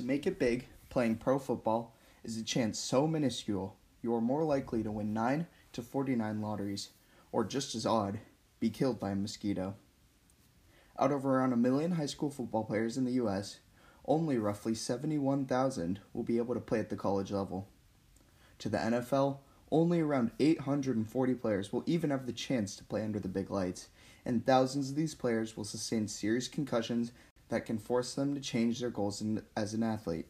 To make it big, playing pro football is a chance so minuscule you are more likely to win 9 to 49 lotteries, or just as odd, be killed by a mosquito. Out of around a million high school football players in the US, only roughly 71,000 will be able to play at the college level. To the NFL, only around 840 players will even have the chance to play under the big lights, and thousands of these players will sustain serious concussions that can force them to change their goals in, as an athlete.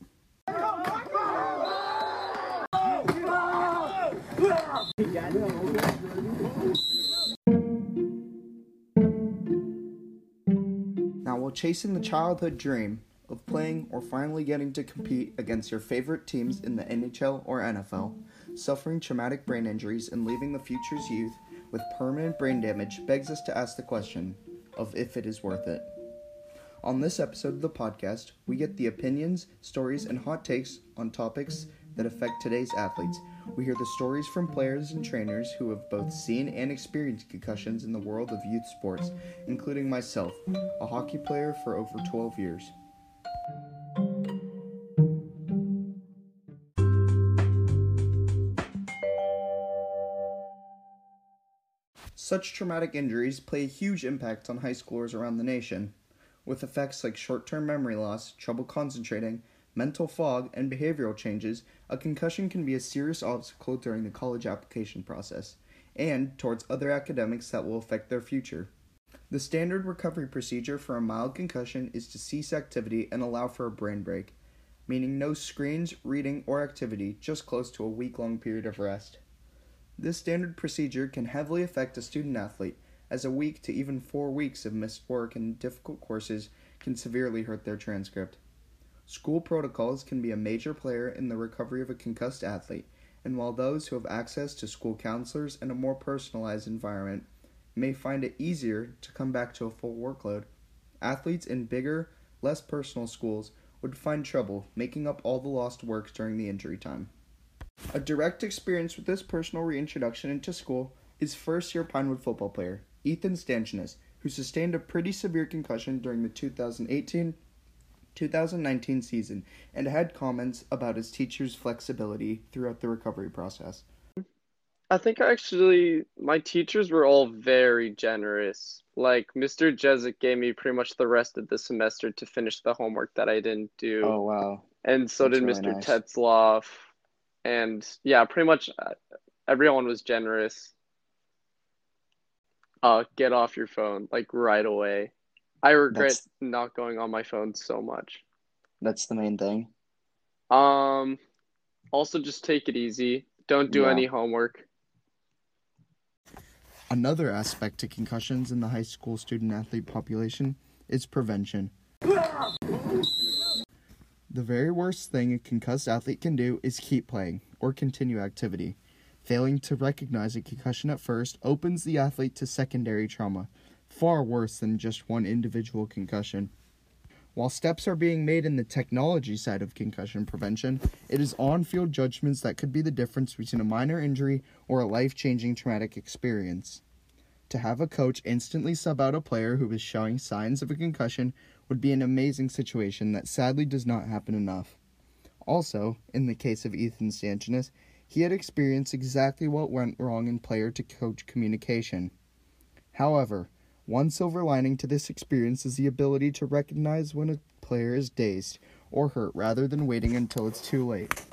Now, while chasing the childhood dream of playing or finally getting to compete against your favorite teams in the NHL or NFL, suffering traumatic brain injuries and leaving the future's youth with permanent brain damage begs us to ask the question of if it is worth it. On this episode of the podcast, we get the opinions, stories, and hot takes on topics that affect today's athletes. We hear the stories from players and trainers who have both seen and experienced concussions in the world of youth sports, including myself, a hockey player for over 12 years. Such traumatic injuries play a huge impact on high schoolers around the nation. With effects like short term memory loss, trouble concentrating, mental fog, and behavioral changes, a concussion can be a serious obstacle during the college application process and towards other academics that will affect their future. The standard recovery procedure for a mild concussion is to cease activity and allow for a brain break, meaning no screens, reading, or activity, just close to a week long period of rest. This standard procedure can heavily affect a student athlete, as a week to even four weeks of missed work and difficult courses can severely hurt their transcript. School protocols can be a major player in the recovery of a concussed athlete, and while those who have access to school counselors and a more personalized environment may find it easier to come back to a full workload, athletes in bigger, less personal schools would find trouble making up all the lost work during the injury time. A direct experience with this personal reintroduction into school is first year Pinewood football player Ethan Stanchinas, who sustained a pretty severe concussion during the 2018 2019 season and had comments about his teacher's flexibility throughout the recovery process. I think actually my teachers were all very generous. Like Mr. Jezik gave me pretty much the rest of the semester to finish the homework that I didn't do. Oh wow. And so That's did really Mr. nice. Tetzloff. And yeah, pretty much uh, everyone was generous. Uh, get off your phone like right away. I regret That's not going on my phone so much. that's the main thing. Um, also just take it easy. Don't do Yeah. any homework. Another aspect to concussions in the high school student athlete population is prevention. The very worst thing a concussed athlete can do is keep playing or continue activity. Failing to recognize a concussion at first opens the athlete to secondary trauma, far worse than just one individual concussion. While steps are being made in the technology side of concussion prevention, it is on field judgments that could be the difference between a minor injury or a life changing traumatic experience. To have a coach instantly sub out a player who is showing signs of a concussion would be an amazing situation that sadly does not happen enough. Also, in the case of Ethan Stanchinas, he had experienced exactly what went wrong in player to coach communication. However, one silver lining to this experience is the ability to recognize when a player is dazed or hurt rather than waiting until it's too late.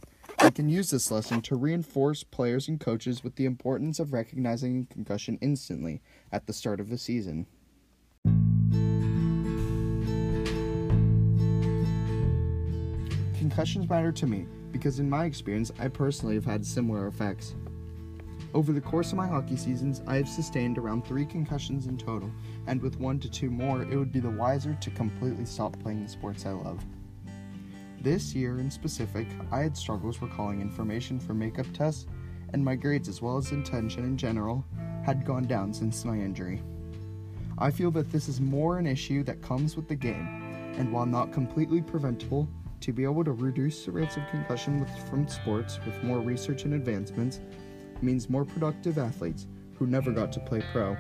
We can use this lesson to reinforce players and coaches with the importance of recognizing concussion instantly at the start of the season. Concussions matter to me because, in my experience, I personally have had similar effects. Over the course of my hockey seasons, I have sustained around three concussions in total, and with one to two more, it would be the wiser to completely stop playing the sports I love. This year in specific, I had struggles recalling information for makeup tests, and my grades as well as attention in general had gone down since my injury. I feel that this is more an issue that comes with the game, and while not completely preventable, to be able to reduce the rates of concussion with, from sports with more research and advancements means more productive athletes who never got to play pro,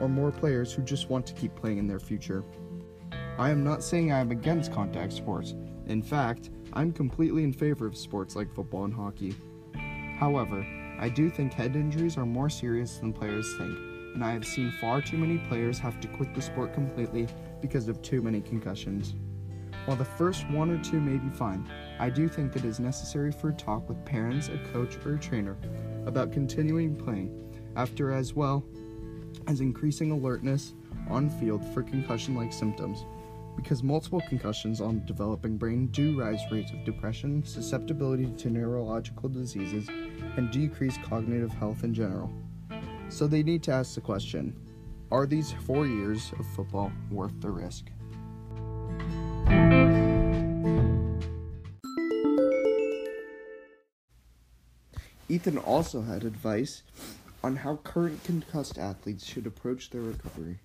or more players who just want to keep playing in their future. I am not saying I am against contact sports, In fact, I'm completely in favor of sports like football and hockey. However, I do think head injuries are more serious than players think, and I have seen far too many players have to quit the sport completely because of too many concussions. While the first one or two may be fine, I do think it is necessary for a talk with parents, a coach, or a trainer about continuing playing, after as well as increasing alertness on field for concussion like symptoms. Because multiple concussions on the developing brain do rise rates of depression, susceptibility to neurological diseases, and decrease cognitive health in general. So they need to ask the question Are these four years of football worth the risk? Ethan also had advice on how current concussed athletes should approach their recovery.